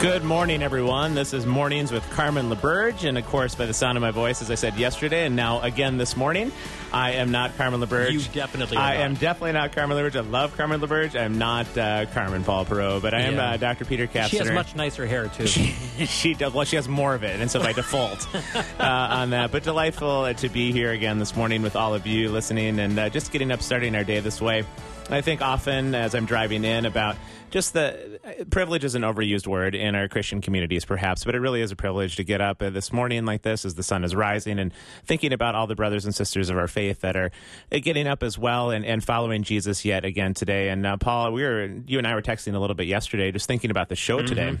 Good morning, everyone. This is Mornings with Carmen LaBerge, and of course, by the sound of my voice, as I said yesterday, and now again this morning, I am not Carmen LaBerge. You definitely are I not. am definitely not Carmen LaBerge. I love Carmen LaBerge. I am not uh, Carmen Paul Perot, but I am Yeah. uh, Dr. Peter Kapsner. She has much nicer hair too. she does. Well, she has more of it, and so by default uh, on that. But delightful uh, to be here again this morning with all of you listening, and uh, just getting up, starting our day this way. I think often as I'm driving in about just the uh, privilege is an overused word in our Christian communities, perhaps, but it really is a privilege to get up this morning like this as the sun is rising and thinking about all the brothers and sisters of our faith that are getting up as well and, and following Jesus yet again today. And uh, Paul, we were you and I were texting a little bit yesterday, just thinking about the show today.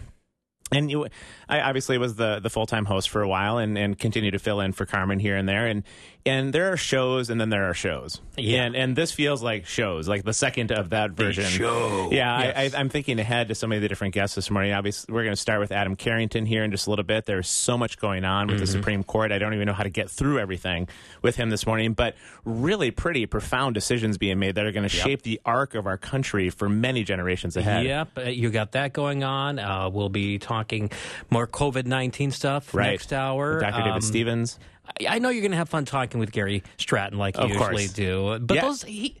And you, I obviously was the the full time host for a while, and, and continue to fill in for Carmen here and there. And and there are shows, and then there are shows. Yeah. And and this feels like shows, like the second of that version. show. Yeah, Yes. I, I, I'm thinking ahead to some of the different guests this morning. Obviously, we're going to start with Adam Carrington here in just a little bit. There's so much going on with the Supreme Court. I don't even know how to get through everything with him this morning. But really, pretty profound decisions being made that are going to shape the arc of our country for many generations ahead. Yep, uh, you got that going on. Uh, we'll be talking more COVID nineteen stuff Right. next hour. With Dr. David Um, Stevens. I know you're going to have fun talking with Gary Stratton like you Of usually course. do, but Yeah. those he.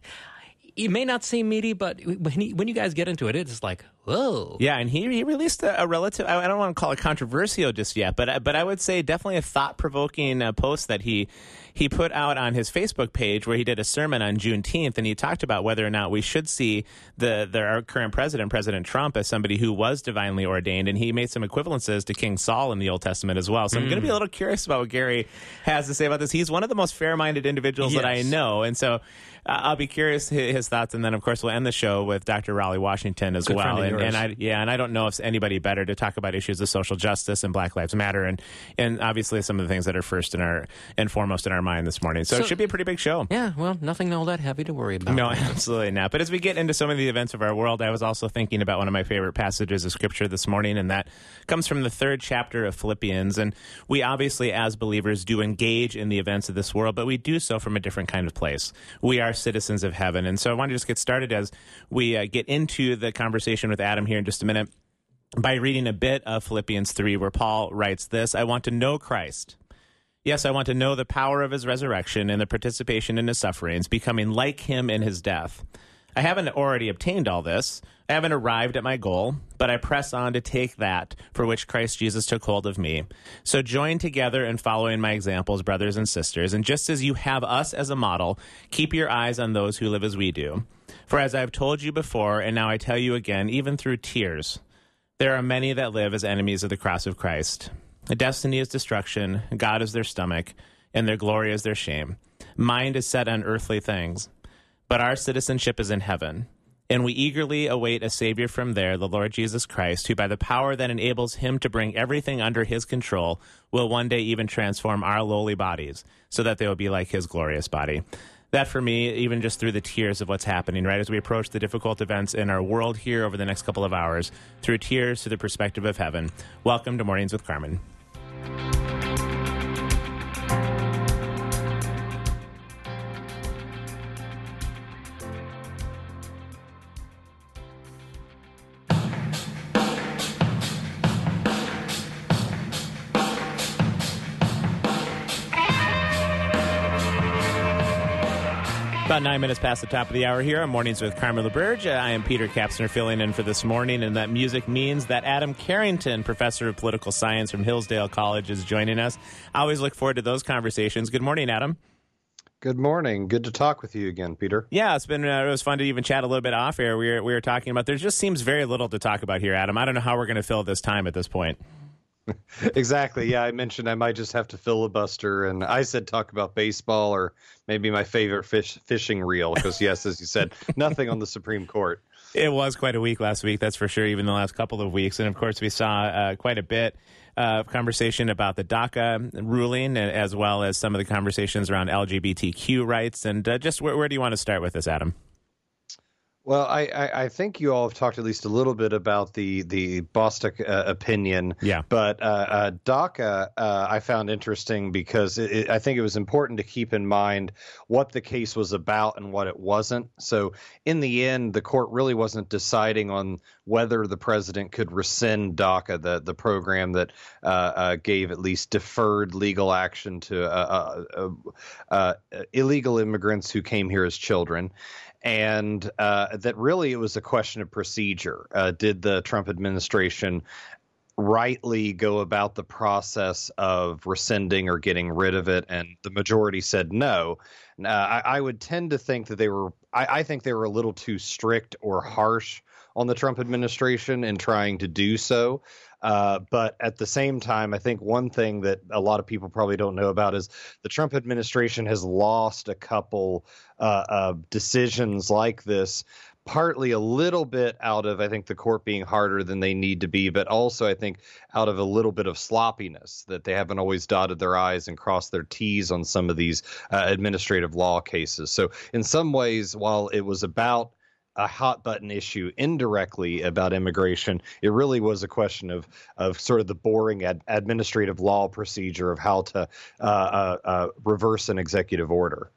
It may not seem meaty, but when, he, when you guys get into it, it's like, whoa. Yeah, and he, he released a, a relative. I, I don't want to call it controversial just yet, but I- but I would say definitely a thought provoking uh, post that he he put out on his Facebook page where he did a sermon on Juneteenth, and he talked about whether or not we should see the, the our current president, President Trump, as somebody who was divinely ordained, and he made some equivalences to King Saul in the Old Testament as well. So I'm going to be a little curious about what Gary has to say about this. He's one of the most fair minded individuals that I know, and so. Uh, I'll be curious his, his thoughts, and then of course we'll end the show with Dr. Raleigh Washington as Good well. And, and I yeah, and I don't know if anybody better to talk about issues of social justice and Black Lives Matter, and and obviously some of the things that are first in our and foremost in our this morning. So, So- it should be a pretty big show. Yeah, well, nothing all that heavy to worry about. No, absolutely not. But as we get into some of the events of our world, I was also thinking about one of my favorite passages of scripture this morning, and that comes from the third chapter of Philippians. And we obviously, as believers, do engage in the events of this world, but we do so from a different kind of place. We are citizens of heaven. And so I want to just get started as we uh, get into the conversation with Adam here in just a minute by reading a bit of Philippians 3, where Paul writes this I want to know Christ. Yes, I want to know the power of his resurrection and the participation in his sufferings, becoming like him in his death. I haven't already obtained all this. I haven't arrived at my goal, but I press on to take that for which Christ Jesus took hold of me. So join together in following my examples, brothers and sisters, and just as you have us as a model, keep your eyes on those who live as we do. For as I have told you before, and now I tell you again, even through tears, there are many that live as enemies of the cross of Christ. Destiny is destruction, God is their stomach, and their glory is their shame. Mind is set on earthly things, but our citizenship is in heaven. And we eagerly await a Savior from there, the Lord Jesus Christ, who, by the power that enables him to bring everything under his control, will one day even transform our lowly bodies so that they will be like his glorious body. That for me, even just through the tears of what's happening, right? As we approach the difficult events in our world here over the next couple of hours, through tears to the perspective of heaven. Welcome to Mornings with Carmen you About nine minutes past the top of the hour here on Mornings with Carmen LaBerge. Uh, I am Peter Kapsner filling in for this morning, and that music means that Adam Carrington, professor of political science from Hillsdale College, is joining us. I always look forward to those conversations. Good morning, Adam. Good morning. Good to talk with you again, Peter. Yeah, it's been uh, it was fun to even chat a little bit off air. We were we were talking about there just seems very little to talk about here, Adam. I don't know how we're going to fill this time at this point. Exactly. Yeah, I mentioned I might just have to filibuster, and I said talk about baseball or maybe my favorite fish fishing reel because yes, as you said, nothing on the Supreme Court. It was quite a week last week, that's for sure, even the last couple of weeks. And of course, we saw uh, quite a bit of conversation about the DACA ruling, as well as some of the conversations around LGBTQ rights. And uh, just where, where do you want to start with this, Adam? Well, I, I, I think you all have talked at least a little bit about the the Bostock uh, opinion. Yeah. But uh, uh, DACA uh, I found interesting because it, it, I think it was important to keep in mind what the case was about and what it wasn't. So in the end, the court really wasn't deciding on whether the president could rescind DACA, the the program that uh, uh, gave at least deferred legal action to uh, uh, uh, uh, illegal immigrants who came here as children and uh, that really it was a question of procedure. Uh, did the Trump administration rightly go about the process of rescinding or getting rid of it? And the majority said no. Uh, I, I, would tend to think that they were. I, I think they were a little too strict or harsh on the Trump administration in trying to do so. Uh, but at the same time, I think one thing that a lot of people probably don't know about is the Trump administration has lost a couple uh, uh, decisions like this. Partly a little bit out of, I think, the court being harder than they need to be, but also, I think, out of a little bit of sloppiness that they haven't always dotted their I's and crossed their T's on some of these uh, administrative law cases. So, in some ways, while it was about a hot button issue indirectly about immigration. It really was a question of of sort of the boring ad- administrative law procedure of how to uh, uh, uh, reverse an executive order.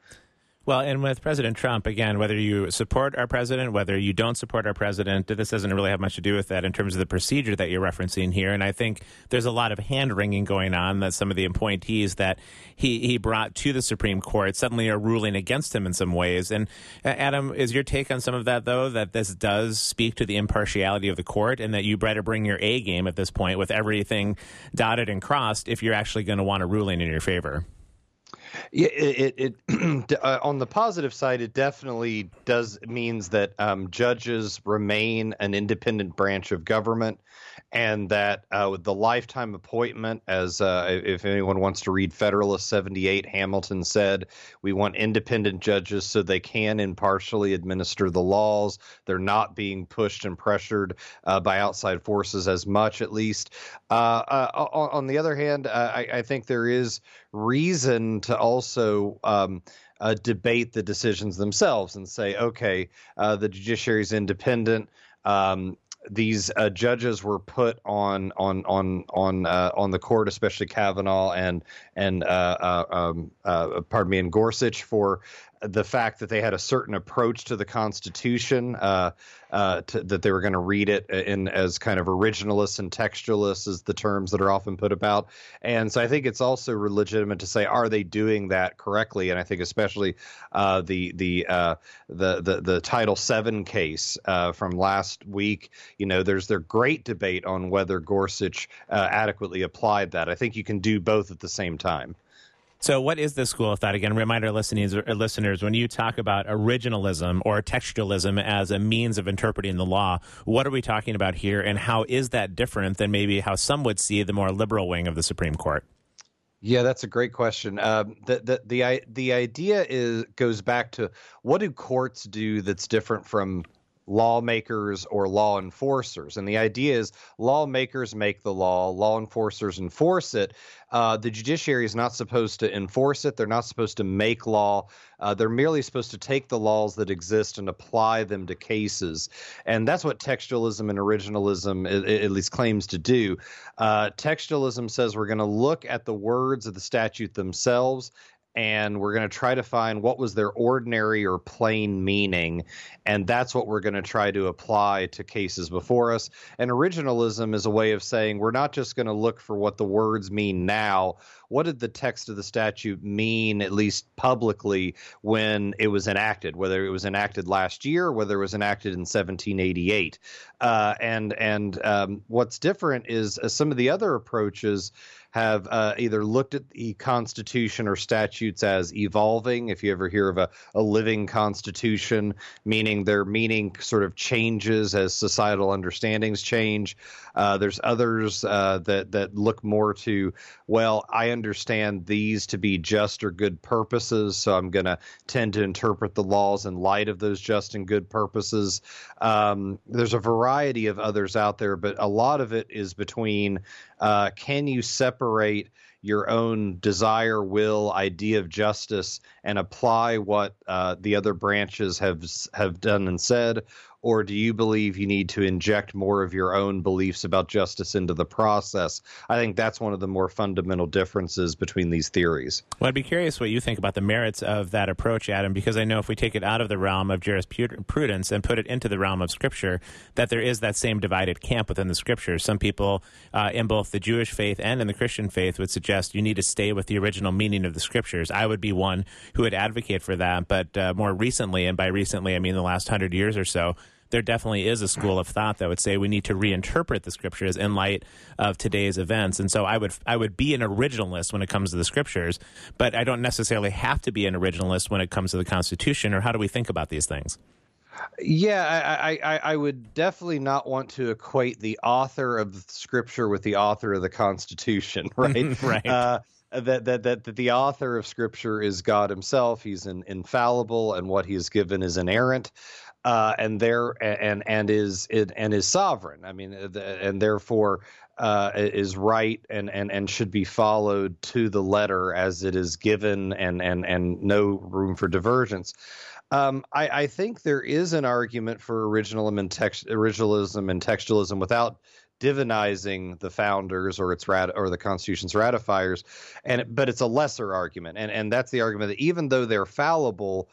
Well, and with President Trump, again, whether you support our president, whether you don't support our president, this doesn't really have much to do with that in terms of the procedure that you're referencing here. And I think there's a lot of hand wringing going on that some of the appointees that he, he brought to the Supreme Court suddenly are ruling against him in some ways. And uh, Adam, is your take on some of that, though, that this does speak to the impartiality of the court and that you better bring your A game at this point with everything dotted and crossed if you're actually going to want a ruling in your favor? It, it, it uh, on the positive side, it definitely does means that um, judges remain an independent branch of government, and that uh, with the lifetime appointment, as uh, if anyone wants to read Federalist 78, Hamilton said, we want independent judges so they can impartially administer the laws. They're not being pushed and pressured uh, by outside forces as much, at least. Uh, uh, on, the other hand, I, I think there is reason to also um, uh, debate the decisions themselves and say, okay, uh, the judiciary is independent. Um, these uh, judges were put on on on on uh, on the court, especially Kavanaugh and and uh, uh um, uh, pardon me, and Gorsuch for the fact that they had a certain approach to the Constitution, uh, uh, to, that they were going to read it in as kind of originalists and textualists, is the terms that are often put about. And so I think it's also legitimate to say, are they doing that correctly? And I think especially uh, the the, uh, the the the Title VII case uh, from last week. You know, there's their great debate on whether Gorsuch uh, adequately applied that. I think you can do both at the same time. So, what is the school of thought? Again, remind our listeners, listeners when you talk about originalism or textualism as a means of interpreting the law, what are we talking about here, and how is that different than maybe how some would see the more liberal wing of the Supreme Court? Yeah, that's a great question. Um, the, the the the idea is goes back to what do courts do that's different from lawmakers or law enforcers. And the idea is lawmakers make the law, law enforcers enforce it. Uh, the judiciary is not supposed to enforce it. They're not supposed to make law. Uh, they're merely supposed to take the laws that exist and apply them to cases. And that's what textualism and originalism at least claims to do. Uh, textualism says we're going to look at the words of the statute themselves and we're going to try to find what was their ordinary or plain meaning and that's what we're going to try to apply to cases before us and originalism is a way of saying we're not just going to look for what the words mean now what did the text of the statute mean, at least publicly, when it was enacted, whether it was enacted last year, whether it was enacted in 1788. Uh, and and um, what's different is uh, some of the other approaches have uh, either looked at the Constitution or statutes as evolving. If you ever hear of a, a living Constitution, meaning their meaning sort of changes as societal understandings change. Uh, there's others uh, that that look more to, well, I understand these to be just or good purposes, so I'm going to tend to interpret the laws in light of those just and good purposes. Um, there's a variety of others out there, but a lot of it is between uh, can you separate your own desire, will, idea of justice, and apply what uh, the other branches have have done and said, or do you believe you need to inject more of your own beliefs about justice into the process? I think that's one of the more fundamental differences between these theories. Well, I'd be curious what you think about the merits of that approach, Adam, because I know if we take it out of the realm of jurisprudence and put it into the realm of Scripture, that there is that same divided camp within the Scriptures. Some people uh, in both the Jewish faith and in the Christian faith would suggest you need to stay with the original meaning of the Scriptures. I would be one who would advocate for that, but uh, more recently, and by recently I mean the last hundred years or so, there definitely is a school of thought that would say we need to reinterpret the scriptures in light of today's events. And so I would I would be an originalist when it comes to the scriptures, but I don't necessarily have to be an originalist when it comes to the Constitution. Or how do we think about these things? Yeah, I, I, I would definitely not want to equate the author of the scripture with the author of the Constitution, right? Right. Uh, that, that that that the author of scripture is God himself. He's an infallible, and what he has given is inerrant. Uh, and there and and is and is sovereign. I mean, and therefore uh, is right and, and and should be followed to the letter as it is given, and and and no room for divergence. Um, I, I think there is an argument for originalism and text, originalism and textualism without divinizing the founders or its rat or the Constitution's ratifiers, and but it's a lesser argument, and and that's the argument that even though they're fallible,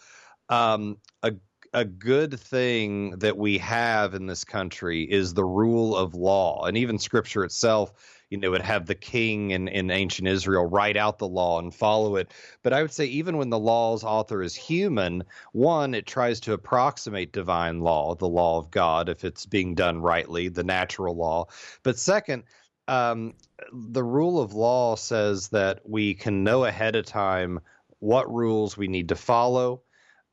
um, a a good thing that we have in this country is the rule of law, and even Scripture itself you know, would have the king in, in ancient Israel write out the law and follow it. But I would say even when the law's author is human, one, it tries to approximate divine law, the law of God, if it's being done rightly, the natural law. But second, um, the rule of law says that we can know ahead of time what rules we need to follow.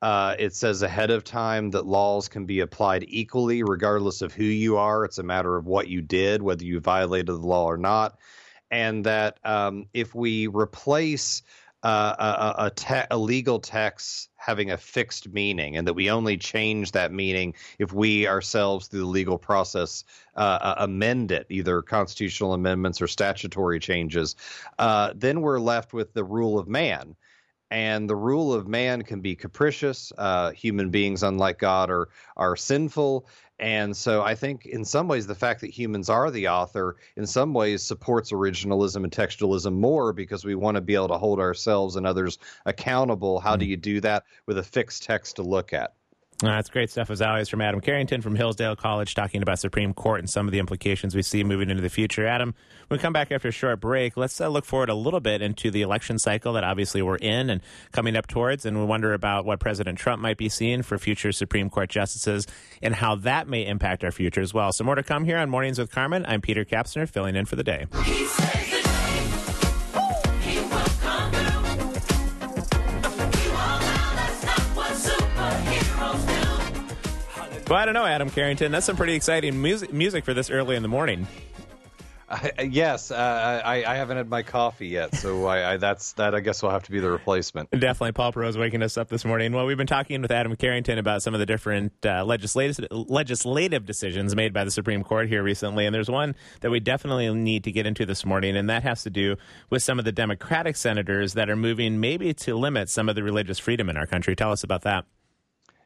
Uh, it says ahead of time that laws can be applied equally, regardless of who you are. It's a matter of what you did, whether you violated the law or not. And that um, if we replace uh, a, a, te- a legal text having a fixed meaning, and that we only change that meaning if we ourselves, through the legal process, uh, amend it, either constitutional amendments or statutory changes, uh, then we're left with the rule of man and the rule of man can be capricious. Uh, human beings, unlike God, are are sinful, and so I think in some ways the fact that humans are the author, in some ways, supports originalism and textualism more because we want to be able to hold ourselves and others accountable. How do you do that with a fixed text to look at? Uh, that's great stuff, as always, from Adam Carrington from Hillsdale College, talking about Supreme Court and some of the implications we see moving into the future. Adam, when we come back after a short break, let's uh, look forward a little bit into the election cycle that obviously we're in and coming up towards, and we wonder about what President Trump might be seeing for future Supreme Court justices and how that may impact our future as well. So, more to come here on Mornings with Carmen. I'm Peter Kapsner, filling in for the day. Well, I don't know, Adam Carrington. That's some pretty exciting music, music for this early in the morning. I, yes, uh, I, I haven't had my coffee yet, so I, I, that's that. I guess will have to be the replacement. Definitely, Paul Perot's waking us up this morning. Well, we've been talking with Adam Carrington about some of the different uh, legislative legislative decisions made by the Supreme Court here recently, and there's one that we definitely need to get into this morning, and that has to do with some of the Democratic senators that are moving maybe to limit some of the religious freedom in our country. Tell us about that.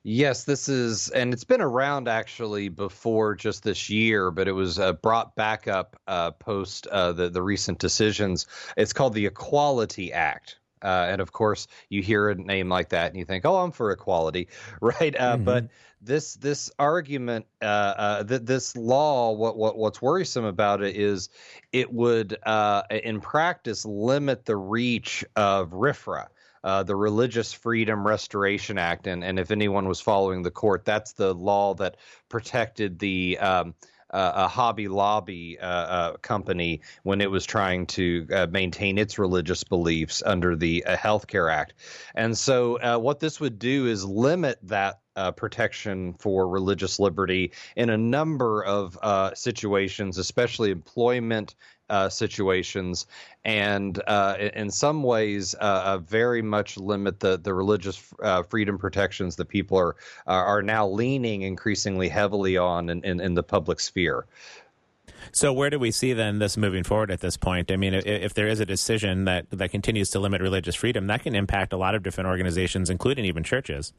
Yes, this is, and it's been around actually before just this year, but it was uh, brought back up uh, post uh, the the recent decisions. It's called the Equality Act. Uh, and of course, you hear a name like that and you think, "Oh, I'm for equality," right? Uh, But this this argument, uh, uh, th- this law, what what what's worrisome about it is it would, uh, in practice, limit the reach of RFRA. Uh, the Religious Freedom Restoration Act, and, and if anyone was following the court, that's the law that protected the um, uh, a Hobby Lobby uh, uh, company when it was trying to uh, maintain its religious beliefs under the uh, Healthcare Act. And so, what this would do is limit that. Protection for religious liberty in a number of situations, especially employment uh, situations, and uh, in some ways, uh, uh, very much limit the the religious uh, freedom protections that people are are are now leaning increasingly heavily on in, in, in the public sphere. So where do we see then this moving forward at this point? I mean, if, if there is a decision that that continues to limit religious freedom, that can impact a lot of different organizations, including even churches.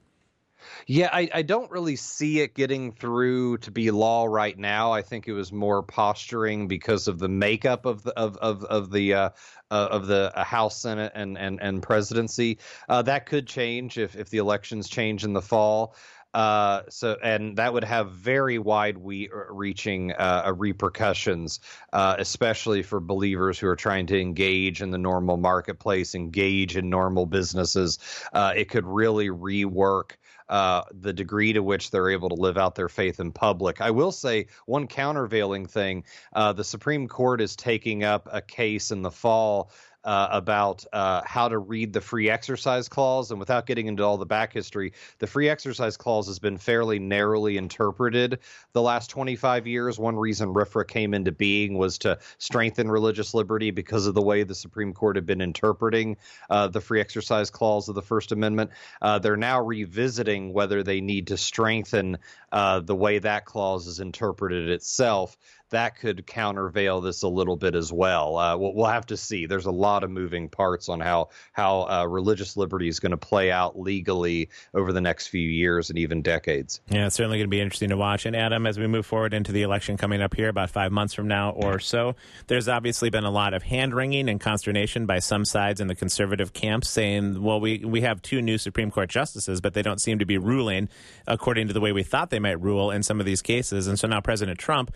Yeah, I, I don't really see it getting through to be law right now. I think it was more posturing because of the makeup of the of of, of the uh, uh, of the uh, House, Senate, and and and presidency. Uh, that could change if if the elections change in the fall. Uh, so and that would have very wide we, reaching uh, uh, repercussions, uh, especially for believers who are trying to engage in the normal marketplace, engage in normal businesses. Uh, it could really rework uh, the degree to which they're able to live out their faith in public. I will say one countervailing thing: uh, the Supreme Court is taking up a case in the fall. Uh, about uh, how to read the free exercise clause. And without getting into all the back history, the free exercise clause has been fairly narrowly interpreted the last 25 years. One reason RFRA came into being was to strengthen religious liberty because of the way the Supreme Court had been interpreting uh, the free exercise clause of the First Amendment. Uh, they're now revisiting whether they need to strengthen uh, the way that clause is interpreted itself. That could countervail this a little bit as well. Uh, we'll, we'll have to see. There's a lot of moving parts on how how uh, religious liberty is going to play out legally over the next few years and even decades. Yeah, it's certainly going to be interesting to watch. And Adam, as we move forward into the election coming up here, about five months from now or so, there's obviously been a lot of hand wringing and consternation by some sides in the conservative camp, saying, "Well, we we have two new Supreme Court justices, but they don't seem to be ruling according to the way we thought they might rule in some of these cases." And so now President Trump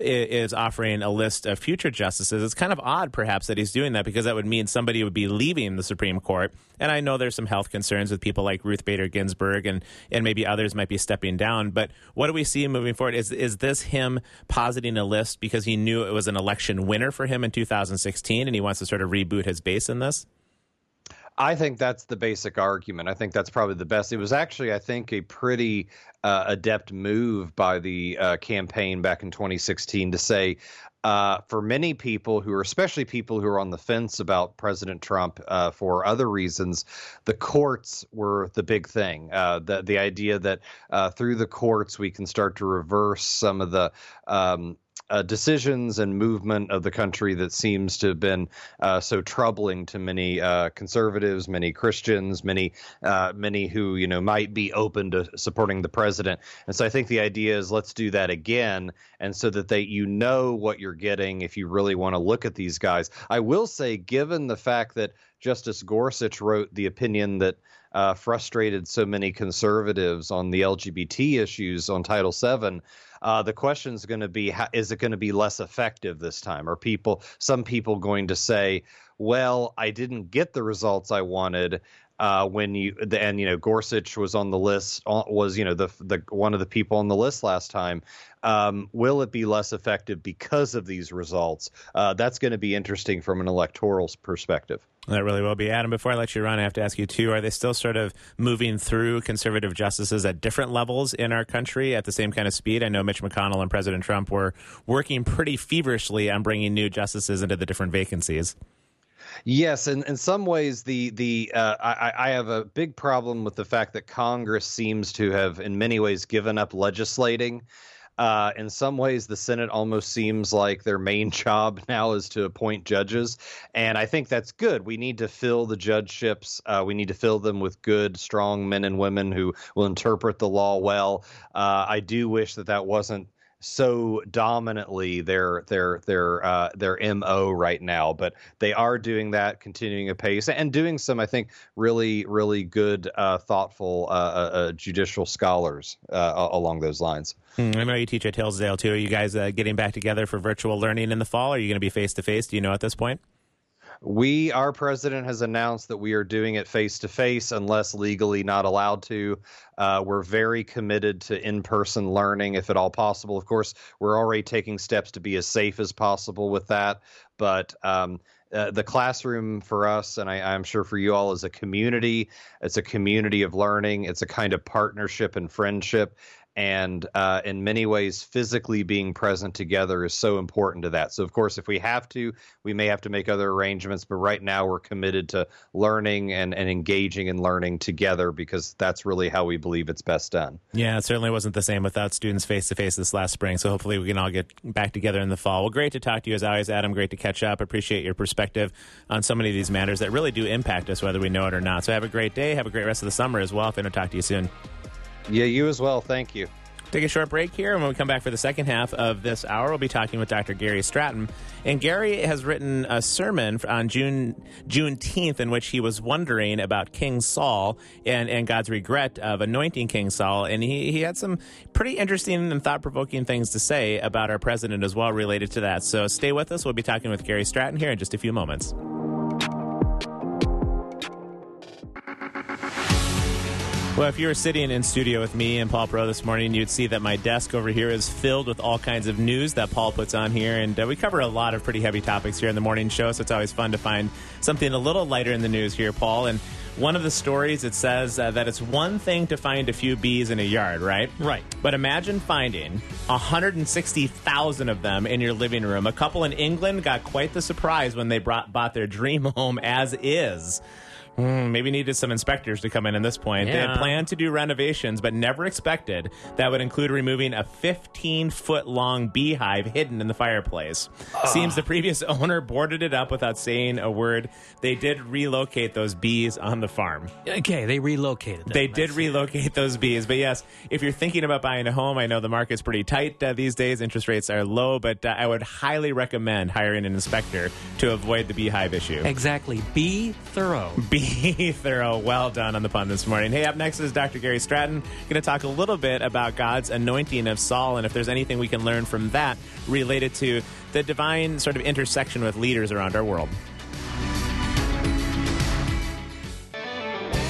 is offering a list of future justices. It's kind of odd, perhaps, that he's doing that because that would mean somebody would be leaving the Supreme Court. And I know there's some health concerns with people like Ruth Bader Ginsburg and, and maybe others might be stepping down. But what do we see moving forward? Is, is this him positing a list because he knew it was an election winner for him in 2016 and he wants to sort of reboot his base in this? I think that's the basic argument. I think that's probably the best. It was actually, I think, a pretty uh, adept move by the uh, campaign back in 2016 to say, uh, for many people who are, especially people who are on the fence about President Trump uh, for other reasons, the courts were the big thing. Uh, the the idea that uh, through the courts we can start to reverse some of the um, uh, decisions and movement of the country that seems to have been uh, so troubling to many uh, conservatives, many Christians, many uh, many who you know might be open to supporting the president. And so I think the idea is let's do that again, and so that they you know what you're getting if you really want to look at these guys. I will say, given the fact that Justice Gorsuch wrote the opinion that uh, frustrated so many conservatives on the LGBT issues on Title VII. Uh, the question is going to be: how, Is it going to be less effective this time? Are people, some people, going to say, "Well, I didn't get the results I wanted"? Uh, when you and you know Gorsuch was on the list uh, was you know the the one of the people on the list last time. Um, will it be less effective because of these results? Uh, that's going to be interesting from an electoral perspective. That really will be. Adam, before I let you run, I have to ask you too are they still sort of moving through conservative justices at different levels in our country at the same kind of speed? I know Mitch McConnell and President Trump were working pretty feverishly on bringing new justices into the different vacancies. Yes, and in some ways, the the uh, I, I have a big problem with the fact that Congress seems to have, in many ways, given up legislating. Uh, in some ways, the Senate almost seems like their main job now is to appoint judges, and I think that's good. We need to fill the judgeships. Uh, we need to fill them with good, strong men and women who will interpret the law well. Uh, I do wish that that wasn't so dominantly their their their uh, their mo right now. But they are doing that, continuing a pace, and doing some, I think, really really good, uh, thoughtful uh, uh, uh, judicial scholars uh, along those lines. Hmm, I know you teach at Hillsdale too. Are you guys getting back together for virtual learning in the fall? Are you going to be face to face? Do you know at this point? We, our president has announced that we are doing it face to face unless legally not allowed to. Uh, we're very committed to in person learning if at all possible. Of course, we're already taking steps to be as safe as possible with that. But um, uh, the classroom for us, and I, I'm sure for you all, is a community. It's a community of learning, it's a kind of partnership and friendship and uh, in many ways physically being present together is so important to that so of course if we have to we may have to make other arrangements but right now we're committed to learning and, and engaging and learning together because that's really how we believe it's best done Yeah, it certainly wasn't the same without students face to face this last spring. So hopefully we can all get back together in the fall. Well, great to talk to you as always, Adam. Great to catch up. Appreciate your perspective on so many of these matters that really do impact us, whether we know it or not. So have a great day. Have a great rest of the summer as well. If I don't talk to you soon. Yeah you as well thank you Take a short break here, and when we come back for the second half of this hour, we'll be talking with Dr. Gary Stratton. And Gary has written a sermon on June Juneteenth in which he was wondering about King Saul and, and God's regret of anointing King Saul. And he, he had some pretty interesting and thought provoking things to say about our president as well related to that. So stay with us. We'll be talking with Gary Stratton here in just a few moments. Well, if you were sitting in studio with me and Paul Pro this morning, you'd see that my desk over here is filled with all kinds of news that Paul puts on here. And uh, we cover a lot of pretty heavy topics here in the morning show, so it's always fun to find something a little lighter in the news here, Paul. And one of the stories, it says uh, that it's one thing to find a few bees in a yard, right? Right. But imagine finding 160,000 of them in your living room. A couple in England got quite the surprise when they brought, bought their dream home as is. Hmm, maybe needed some inspectors to come in at this point. They had planned to do renovations, but never expected that would include removing a 15 foot long beehive hidden in the fireplace. Seems the previous owner boarded it up without saying a word. They did relocate those bees on the farm. Okay, they relocated. Them. They did relocate those bees. But yes, if you're thinking about buying a home, I know the market's pretty tight uh, these days. Interest rates are low, but uh, I would highly recommend hiring an inspector to avoid the beehive issue. Exactly. Be thorough. Be thorough. Well done on the pun this morning. Hey, up next is Dr. Gary Stratton. Going to talk a little bit about God's anointing of Saul and if there's anything we can learn from that related to the divine sort of intersection with leaders around our world.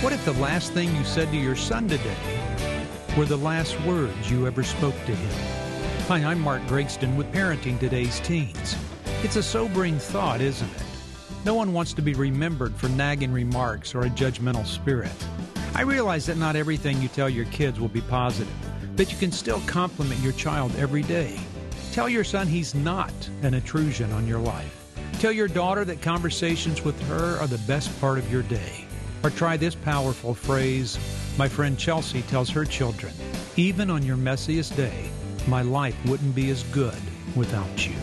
What if the last thing you said to your son today were the last words you ever spoke to him? Hi, I'm Mark Gregston with Parenting Today's Teens. It's a sobering thought, isn't it? No one wants to be remembered for nagging remarks or a judgmental spirit. I realize that not everything you tell your kids will be positive, but you can still compliment your child every day. Tell your son he's not an intrusion on your life. Tell your daughter that conversations with her are the best part of your day. Or try this powerful phrase my friend Chelsea tells her children Even on your messiest day, my life wouldn't be as good without you.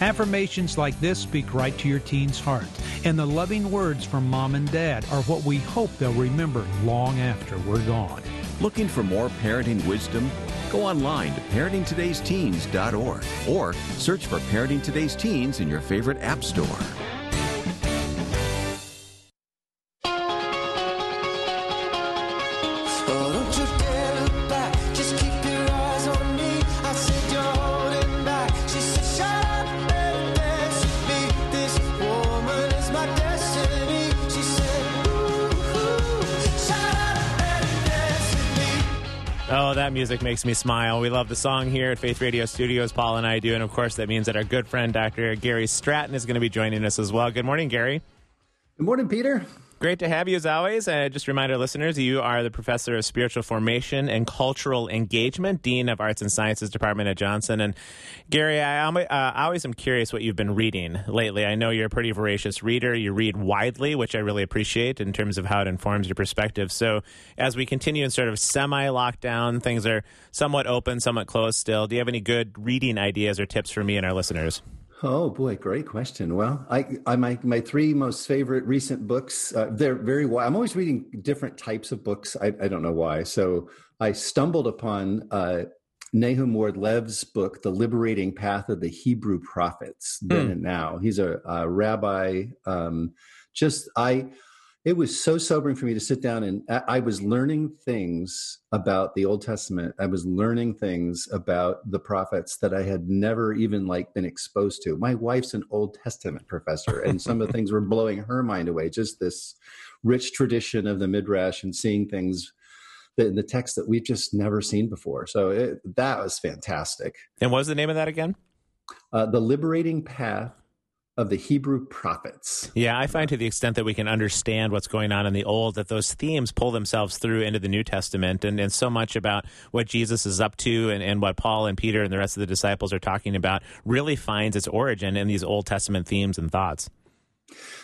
Affirmations like this speak right to your teen's heart, and the loving words from mom and dad are what we hope they'll remember long after we're gone. Looking for more parenting wisdom? Go online to parentingtodaysteens.org or search for Parenting Today's Teens in your favorite app store. Music makes me smile. We love the song here at Faith Radio Studios, Paul and I do. And of course, that means that our good friend, Dr. Gary Stratton, is going to be joining us as well. Good morning, Gary. Good morning, Peter. Great to have you as always. Uh, just remind our listeners, you are the professor of spiritual formation and cultural engagement, dean of arts and sciences department at Johnson. And Gary, I, uh, I always am curious what you've been reading lately. I know you're a pretty voracious reader. You read widely, which I really appreciate in terms of how it informs your perspective. So as we continue in sort of semi lockdown, things are somewhat open, somewhat closed still. Do you have any good reading ideas or tips for me and our listeners? Oh boy, great question. Well, I, I my my three most favorite recent books. Uh, they're very. I'm always reading different types of books. I, I don't know why. So I stumbled upon uh, Nahum Ward Lev's book, The Liberating Path of the Hebrew Prophets, then and now. He's a, a rabbi. Um, just, I, it was so sobering for me to sit down and I, was learning things about the Old Testament. I was learning things about the prophets that I had never even like been exposed to. My wife's an Old Testament professor, and some of the things were blowing her mind away. Just this rich tradition of the Midrash and seeing things that in the text that we've just never seen before. So it, that was fantastic. And what was the name of that again? Uh, the liberating path of the Hebrew prophets. Yeah, I find to the extent that we can understand what's going on in the Old, that those themes pull themselves through into the New Testament. And, and so much about what Jesus is up to and, and what Paul and Peter and the rest of the disciples are talking about really finds its origin in these Old Testament themes and thoughts.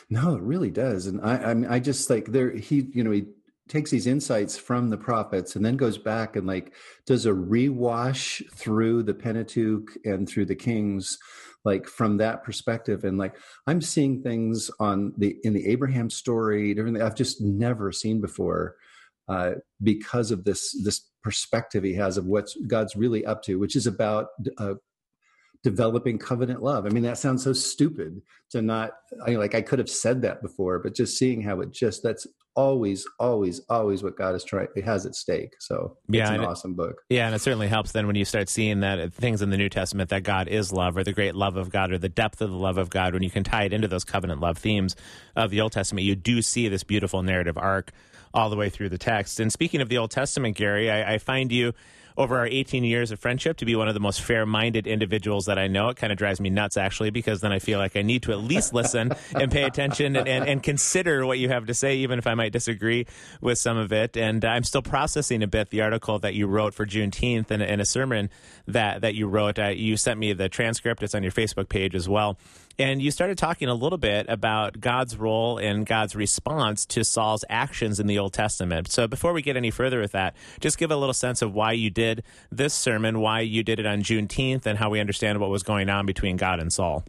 No, it really does. And I, I, mean, I just like there, he, you know, he takes these insights from the prophets and then goes back and like does a rewash through the Pentateuch and through the Kings like from that perspective. And like i'm seeing things on the in the abraham story everything i've just never seen before uh, because of this this perspective he has of what god's really up to which is about uh, developing covenant love i mean that sounds so stupid to not I like i could have said that before but just seeing how it just that's always, always, always what God is trying it has at stake. So yeah, it's an awesome book. Yeah, and it certainly helps then when you start seeing that things in the New Testament that God is love, or the great love of God, or the depth of the love of God. When you can tie it into those covenant love themes of the Old Testament, you do see this beautiful narrative arc all the way through the text. And speaking of the Old Testament, Gary, I, I find you over our 18 years of friendship to be one of the most fair minded individuals that I know. It kind of drives me nuts, actually, because then I feel like I need to at least listen and pay attention and, and, and, consider what you have to say, even if I might disagree with some of it. And I'm still processing a bit the article that you wrote for Juneteenth and, and a sermon that, that you wrote. Uh, you sent me the transcript, it's on your Facebook page as well. And you started talking a little bit about God's role and God's response to Saul's actions in the Old Testament. So before we get any further with that, just give a little sense of why you did this sermon, why you did it on Juneteenth, and how we understand what was going on between God and Saul.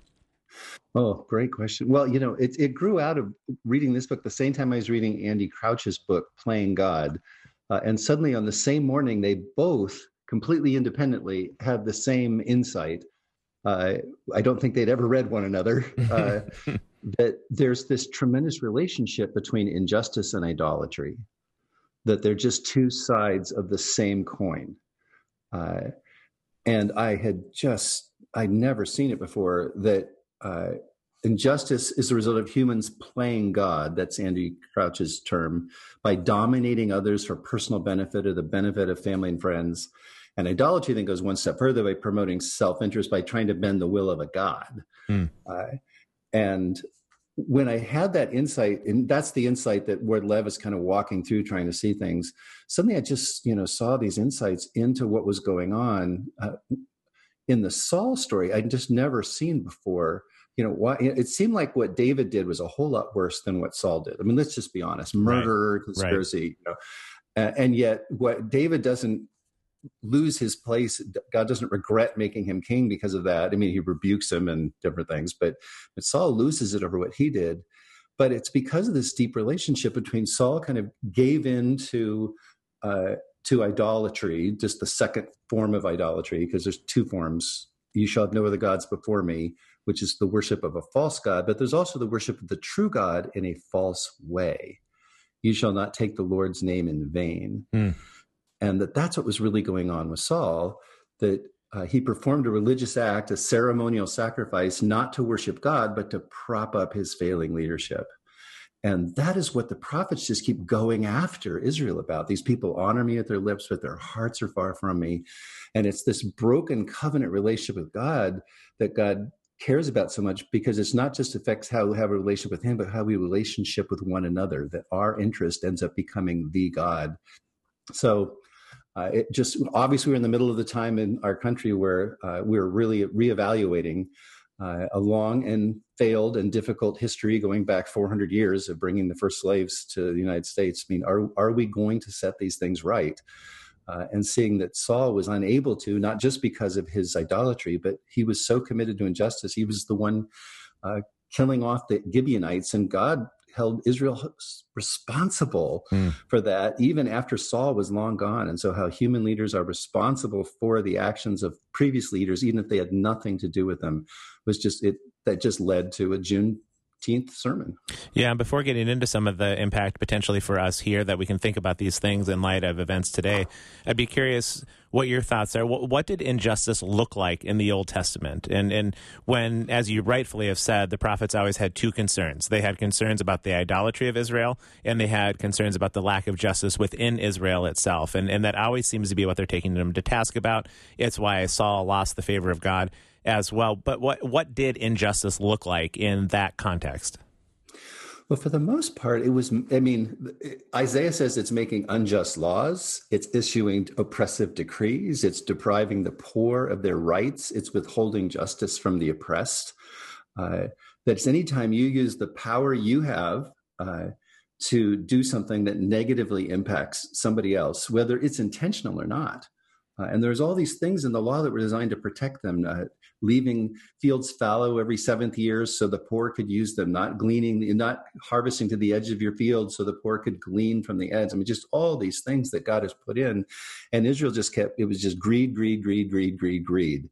Oh, great question. Well, you know, it, it grew out of reading this book the same time I was reading Andy Crouch's book, Playing God. Uh, and suddenly on the same morning, they both completely independently had the same insight uh, I don't think they'd ever read one another. Uh, that there's this tremendous relationship between injustice and idolatry, that they're just two sides of the same coin. Uh, and I had just, I'd never seen it before that uh, injustice is the result of humans playing God. That's Andy Crouch's term by dominating others for personal benefit or the benefit of family and friends and idolatry then goes one step further by promoting self interest by trying to bend the will of a God. Mm. Uh, and when I had that insight, and that's the insight that Ward Lev is kind of walking through, trying to see things. Suddenly, I just you know saw these insights into what was going on uh, in the Saul story. I'd just never seen before. You know, why it seemed like what David did was a whole lot worse than what Saul did. I mean, let's just be honest: murder, right. conspiracy. Right. You know, uh, and yet, what David doesn't lose his place. God doesn't regret making him king because of that. I mean, he rebukes him and different things, but but Saul loses it over what he did. But it's because of this deep relationship between Saul kind of gave in to uh, to idolatry, just the second form of idolatry, because there's two forms. You shall have no other gods before me, which is the worship of a false god, but there's also the worship of the true God in a false way. You shall not take the Lord's name in vain. Mm and that that's what was really going on with Saul, that uh, he performed a religious act, a ceremonial sacrifice, not to worship God, but to prop up his failing leadership. And that is what the prophets just keep going after Israel about. These people honor me at their lips, but their hearts are far from me. And it's this broken covenant relationship with God that God cares about so much because it's not just affects how we have a relationship with him, but how we relationship with one another, that our interest ends up becoming the God. So uh, it just obviously we're in the middle of the time in our country where uh, we're really reevaluating uh, a long and failed and difficult history going back 400 years of bringing the first slaves to the United States. I mean, are are we going to set these things right? Uh, and seeing that Saul was unable to, not just because of his idolatry, but he was so committed to injustice. He was the one uh, killing off the Gibeonites, and God held Israel responsible Mm. for that, even after Saul was long gone. And so, how human leaders are responsible for the actions of previous leaders, even if they had nothing to do with them, was just it that just led to a Juneteenth sermon. Yeah, and before getting into some of the impact potentially for us here that we can think about these things in light of events today, I'd be curious what your thoughts are. What, what did injustice look like in the Old Testament? And and when, as you rightfully have said, the prophets always had two concerns. They had concerns about the idolatry of Israel, and they had concerns about the lack of justice within Israel itself. And and that always seems to be what they're taking them to task about. It's why Saul lost the favor of God as well. But what what did injustice look like in that context? Well, for the most part, it was, I mean, Isaiah says it's making unjust laws, it's issuing oppressive decrees, it's depriving the poor of their rights, it's withholding justice from the oppressed. Uh, that's anytime you use the power you have uh, to do something that negatively impacts somebody else, whether it's intentional or not. Uh, and there's all these things in the law that were designed to protect them, uh, leaving fields fallow every seventh year so the poor could use them, not gleaning, not harvesting to the edge of your field so the poor could glean from the edge. I mean, just all these things that God has put in. And Israel just kept, it was just greed, greed, greed, greed, greed, greed.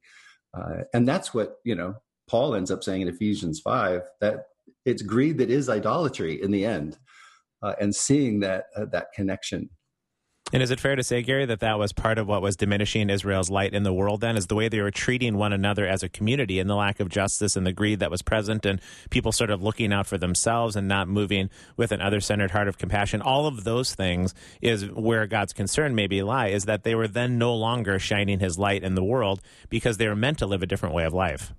Uh, and that's what, you know, Paul ends up saying in Ephesians 5 that it's greed that is idolatry in the end. Uh, and seeing that uh, that connection And is it fair to say, Gary, that that was part of what was diminishing Israel's light in the world then, is the way they were treating one another as a community and the lack of justice and the greed that was present and people sort of looking out for themselves and not moving with an other centered heart of compassion? All of those things is where God's concern maybe lie, is that they were then no longer shining his light in the world because they were meant to live a different way of life.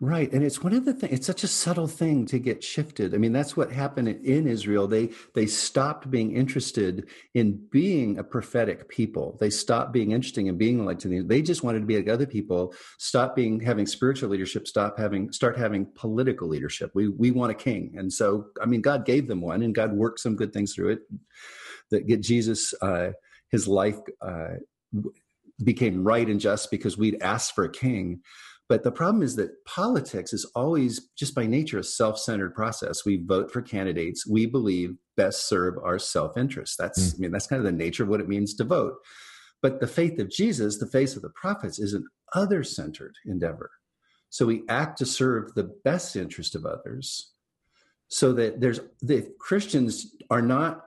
Right. And it's one of the things, it's such a subtle thing to get shifted. I mean, that's what happened in Israel. They, they stopped being interested in being a prophetic people. They stopped being interested in being like to the, they just wanted to be like other people, stop being, having spiritual leadership, stop having, start having political leadership. We, we want a king. And so, I mean, God gave them one and God worked some good things through it that get Jesus, uh, his life, uh, became right and just because we'd asked for a king. But the problem is that politics is always, just by nature, a self centered process. We vote for candidates we believe best serve our self interest. That's, hmm. I mean, that's kind of the nature of what it means to vote. But the faith of Jesus, the faith of the prophets, is an other centered endeavor. So we act to serve the best interest of others so that there's the Christians are not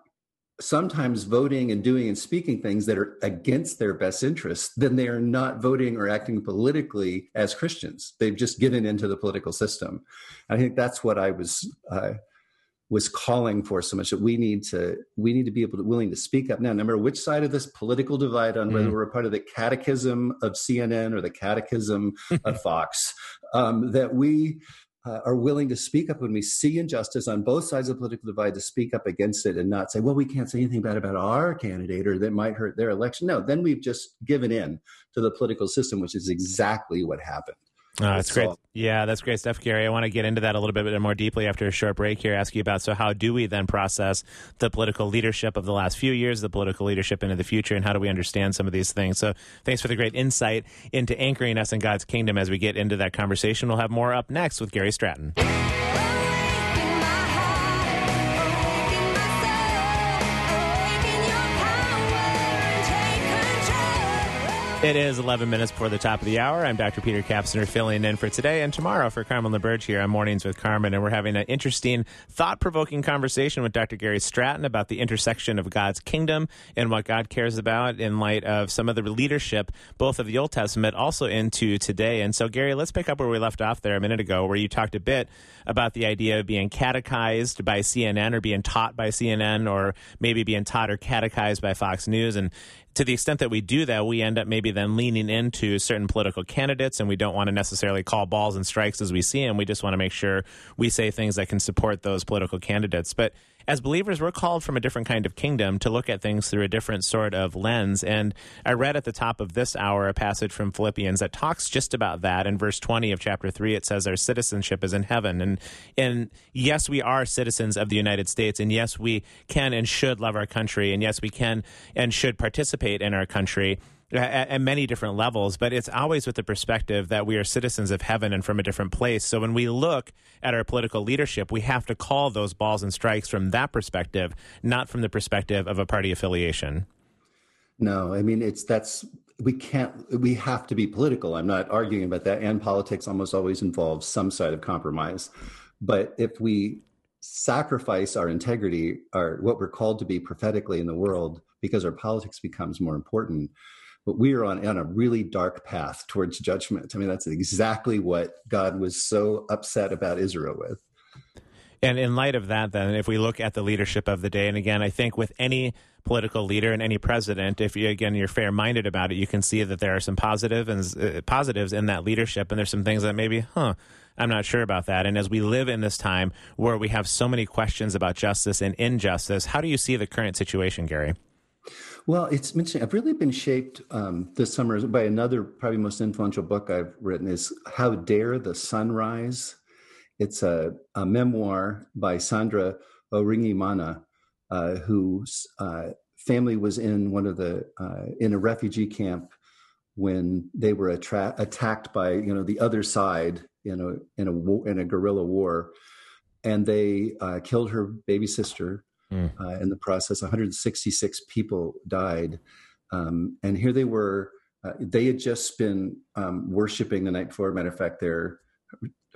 sometimes voting and doing and speaking things that are against their best interests, then they are not voting or acting politically as Christians. They've just given into the political system. I think that's what I was uh, was calling for so much that we need to we need to be able to willing to speak up now, no matter which side of this political divide on whether Mm. we're a part of the catechism of CNN or the catechism of Fox, um, that we uh, are willing to speak up when we see injustice on both sides of the political divide to speak up against it and not say, well, we can't say anything bad about our candidate or that might hurt their election. No, then we've just given in to the political system, which is exactly what happened. Oh, that's great. So- Yeah, that's great stuff, Gary. I want to get into that a little bit more deeply after a short break here. Ask you about so how do we then process the political leadership of the last few years, the political leadership into the future, and how do we understand some of these things? So, thanks for the great insight into anchoring us in God's kingdom as we get into that conversation. We'll have more up next with Gary Stratton. It is 11 minutes before the top of the hour. I'm Dr. Peter Kapsner filling in for today and tomorrow for Carmen LaBerge here on Mornings with Carmen. And we're having an interesting, thought provoking conversation with Dr. Gary Stratton about the intersection of God's kingdom and what God cares about in light of some of the leadership, both of the Old Testament, also into today. And so, Gary, let's pick up where we left off there a minute ago, where you talked a bit about the idea of being catechized by CNN or being taught by CNN or maybe being taught or catechized by Fox News. And to the extent that we do that, we end up maybe then leaning into certain political candidates, and we don't want to necessarily call balls and strikes as we see them. We just want to make sure we say things that can support those political candidates. But as believers, we're called from a different kind of kingdom to look at things through a different sort of lens. And I read at the top of this hour a passage from Philippians that talks just about that. In verse 20 of chapter 3, it says, Our citizenship is in heaven. And, and yes, we are citizens of the United States. And yes, we can and should love our country. And yes, we can and should participate in our country. At, at many different levels, but it's always with the perspective that we are citizens of heaven and from a different place. So when we look at our political leadership, we have to call those balls and strikes from that perspective, not from the perspective of a party affiliation. No, I mean it's that's we can't we have to be political. I'm not arguing about that. And politics almost always involves some side of compromise. But if we sacrifice our integrity, our what we're called to be prophetically in the world, because our politics becomes more important, but we are on, on a really dark path towards judgment. I mean, that's exactly what God was so upset about Israel with. And in light of that, then, if we look at the leadership of the day, and again, I think with any political leader and any president, if you again you're fair minded about it, you can see that there are some positive and uh, positives in that leadership, and there's some things that maybe, huh, I'm not sure about that. And as we live in this time where we have so many questions about justice and injustice, how do you see the current situation, Gary? Well, it's interesting. I've really been shaped um, this summer by another, probably most influential book I've written is "How Dare the Sun Rise." It's a, a memoir by Sandra Uwiringiyimana, uh, whose uh, family was in one of the uh, in a refugee camp when they were attra- attacked by you know the other side in a in a war, in a guerrilla war, and they uh, killed her baby sister. Mm. in the process, 166 people died, um, and here they were. Uh, they had just been um, worshiping the night before. Matter of fact, their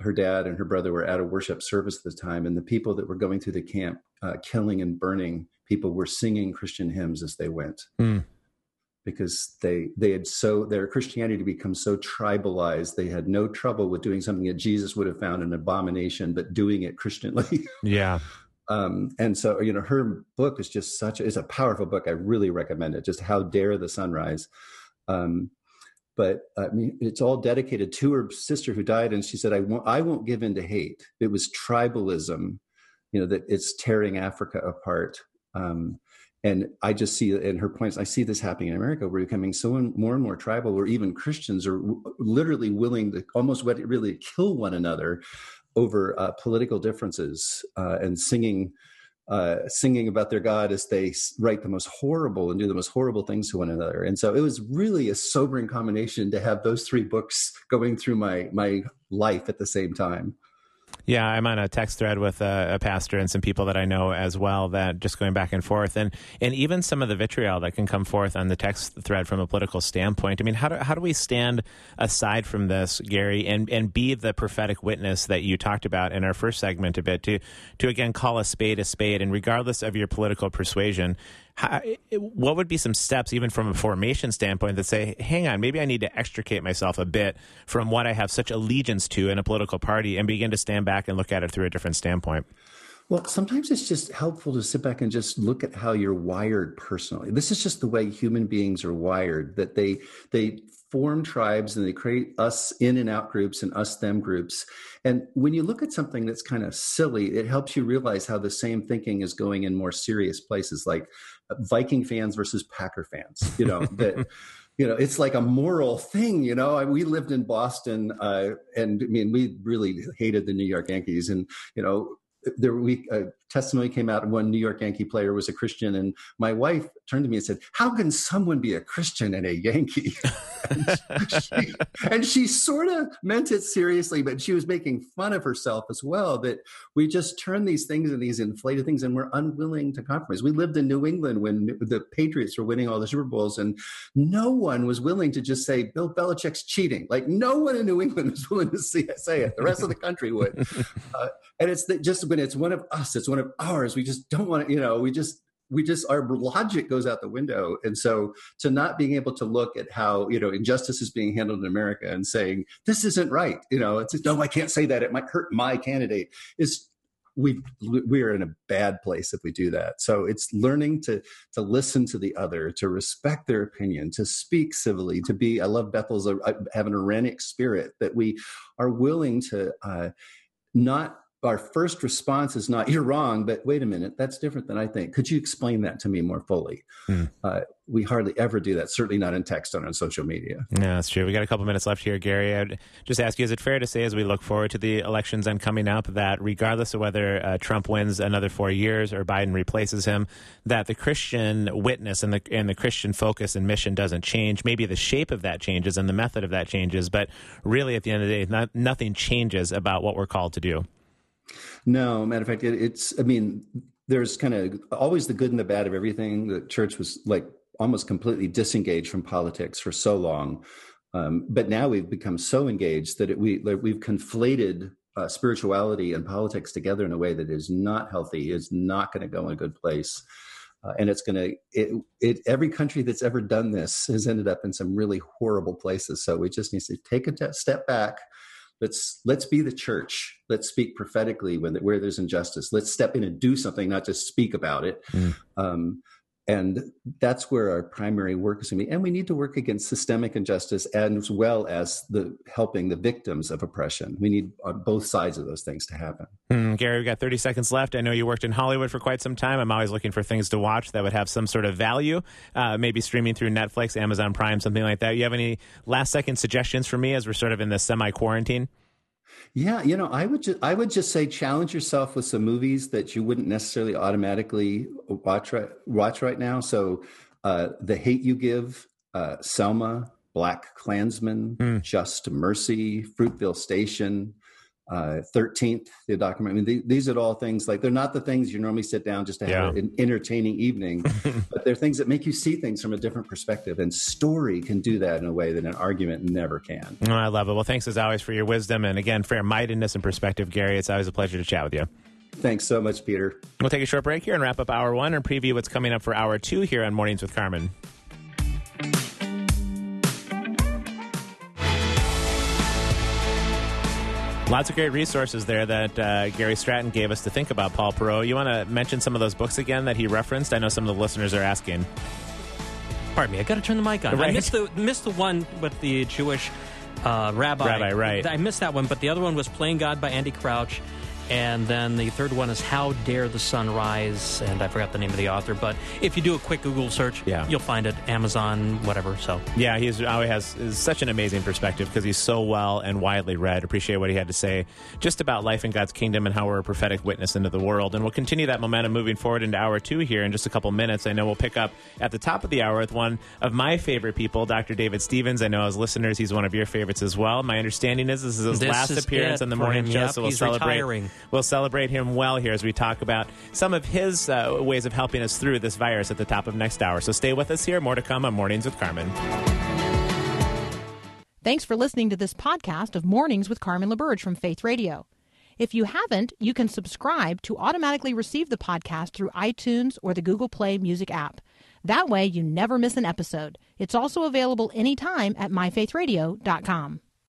her dad and her brother were at a worship service at the time, and the people that were going through the camp, uh, killing and burning people, were singing Christian hymns as they went, mm. because they they had so their Christianity had become so tribalized. They had no trouble with doing something that Jesus would have found an abomination, but doing it Christianly. yeah. Um, and so you know her book is just such a, it's a powerful book. I really recommend it. Just how dare the sunrise. Um, but I mean, it's all dedicated to her sister who died, and she said, "I won't, I won't give in to hate." It was tribalism, you know, that it's tearing Africa apart. Um, and I just see in her points, I see this happening in America. We're becoming so more and more tribal, where even Christians are w- literally willing to almost really kill one another over uh, political differences uh, and singing uh, singing about their God as they write the most horrible and do the most horrible things to one another. And so it was really a sobering combination to have those three books going through my my life at the same time. Yeah, I'm on a text thread with a, a, pastor and some people that I know as well that just going back and forth, and and even some of the vitriol that can come forth on the text thread from a political standpoint. I mean, how do how do we stand aside from this, Gary, and and be the prophetic witness that you talked about in our first segment a bit to to again call a spade a spade, and regardless of your political persuasion, how, what would be some steps, even from a formation standpoint, that say, hang on, maybe I need to extricate myself a bit from what I have such allegiance to in a political party and begin to stand back and look at it through a different standpoint? Well, sometimes it's just helpful to sit back and just look at how you're wired personally. This is just the way human beings are wired that they they form tribes and they create us in and out groups and us them groups. And when you look at something that's kind of silly, it helps you realize how the same thinking is going in more serious places like Viking fans versus Packer fans, you know, that you know it's like a moral thing you know? We lived in boston uh, and i mean we really hated the new york yankees and you know there we a testimony came out one New York Yankee player was a Christian, and my wife turned to me and said, "How can someone be a Christian and a Yankee?" and, she, and she sort of meant it seriously, but she was making fun of herself as well. That we just turn these things and these inflated things, and we're unwilling to compromise. We lived in New England when the Patriots were winning all the Super Bowls, and no one was willing to just say Bill Belichick's cheating. Like no one in New England was willing to see, say it. The rest of the country would, uh, and it's the, just when it's one of us, it's one of ours. We just don't want to, you know, we just we just our logic goes out the window and so to not being able to look at how you know injustice is being handled in america and saying this isn't right you know it's no i can't say that it might hurt my candidate is we we are in a bad place if we do that so it's learning to to listen to the other to respect their opinion to speak civilly to be i love bethel's uh, have an irenic spirit that we are willing to uh, not our first response is not "you're wrong," but wait a minute, that's different than I think. Could you explain that to me more fully? Hmm. Uh, we hardly ever do that. Certainly not in text or on social media. Yeah, that's true. We got a couple minutes left here, Gary. I'd just ask you: Is it fair to say, as we look forward to the elections and coming up, that regardless of whether uh, Trump wins another four years or Biden replaces him, that the Christian witness and the and the Christian focus and mission doesn't change? Maybe the shape of that changes and the method of that changes, but really, at the end of the day, not, nothing changes about what we're called to do. No, matter of fact, it, it's. I mean, there's kind of always the good and the bad of everything. The church was like almost completely disengaged from politics for so long, um, but now we've become so engaged that it, we like, we've conflated uh, spirituality and politics together in a way that is not healthy. Is not going to go in a good place. Uh, and it's going to it, it every country that's ever done this has ended up in some really horrible places so we just need to take a step back let's let's be the church. Let's speak prophetically when where there's injustice. Let's step in and do something not just speak about it. Um, and that's where our primary work is going to be and we need to work against systemic injustice as well as the helping the victims of oppression we need on both sides of those things to happen Hmm, Gary, we've got 30 seconds left. I know you worked in Hollywood for quite some time. I'm always looking for things to watch that would have some sort of value, uh, maybe streaming through Netflix, Amazon Prime, something like that. You have any last second suggestions for me as we're sort of in this semi quarantine? Yeah, you know, I would just I would just say challenge yourself with some movies that you wouldn't necessarily automatically watch right watch right now. So, uh, The Hate You Give, uh, Selma, BlacKkKlansman, Just Mercy, Fruitvale Station, uh, Thirteenth, the document. I mean, the- these are all things like they're not the things you normally sit down just to have Yeah. an entertaining evening, but they're things that make you see things from a different perspective. And story can do that in a way that an argument never can. Oh, I love it. Well, thanks as always for your wisdom and again, fair mindedness and perspective, Gary. It's always a pleasure to chat with you. Thanks so much, Peter. We'll take a short break here and wrap up hour one and preview what's coming up for hour two here on Mornings with Carmen. Lots of great resources there that uh, Gary Stratton gave us to think about Paul Perot. You want to mention some of those books again that he referenced? I know some of the listeners are asking. Pardon me, I got to turn the mic on. I missed the missed the one with the Jewish uh, rabbi. Rabbi, right. I missed that one, but the other one was Playing God by Andy Crouch. And then the third one is How Dare the Sun Rise, and I forgot the name of the author. But if you do a quick Google search, Yeah. you'll find it. Amazon, whatever. So Yeah, he's oh, always has is such an amazing perspective because he's so well and widely read. Appreciate what he had to say just about life in God's kingdom and how we're a prophetic witness into the world. And we'll continue that momentum moving forward into hour two here in just a couple minutes. I know we'll pick up at the top of the hour with one of my favorite people, Dr. David Stevens. I know as listeners, he's one of your favorites as well. My understanding is this is his This last is appearance on the morning him. show, Yep, so we'll he's celebrate. retiring. We'll celebrate him well here as we talk about some of his uh, ways of helping us through this virus at the top of next hour. So stay with us here. More to come on Mornings with Carmen. Thanks for listening to this podcast of Mornings with Carmen LaBerge from Faith Radio. If you haven't, you can subscribe to automatically receive the podcast through iTunes or the Google Play Music app. That way, you never miss an episode. It's also available anytime at myfaithradio.com.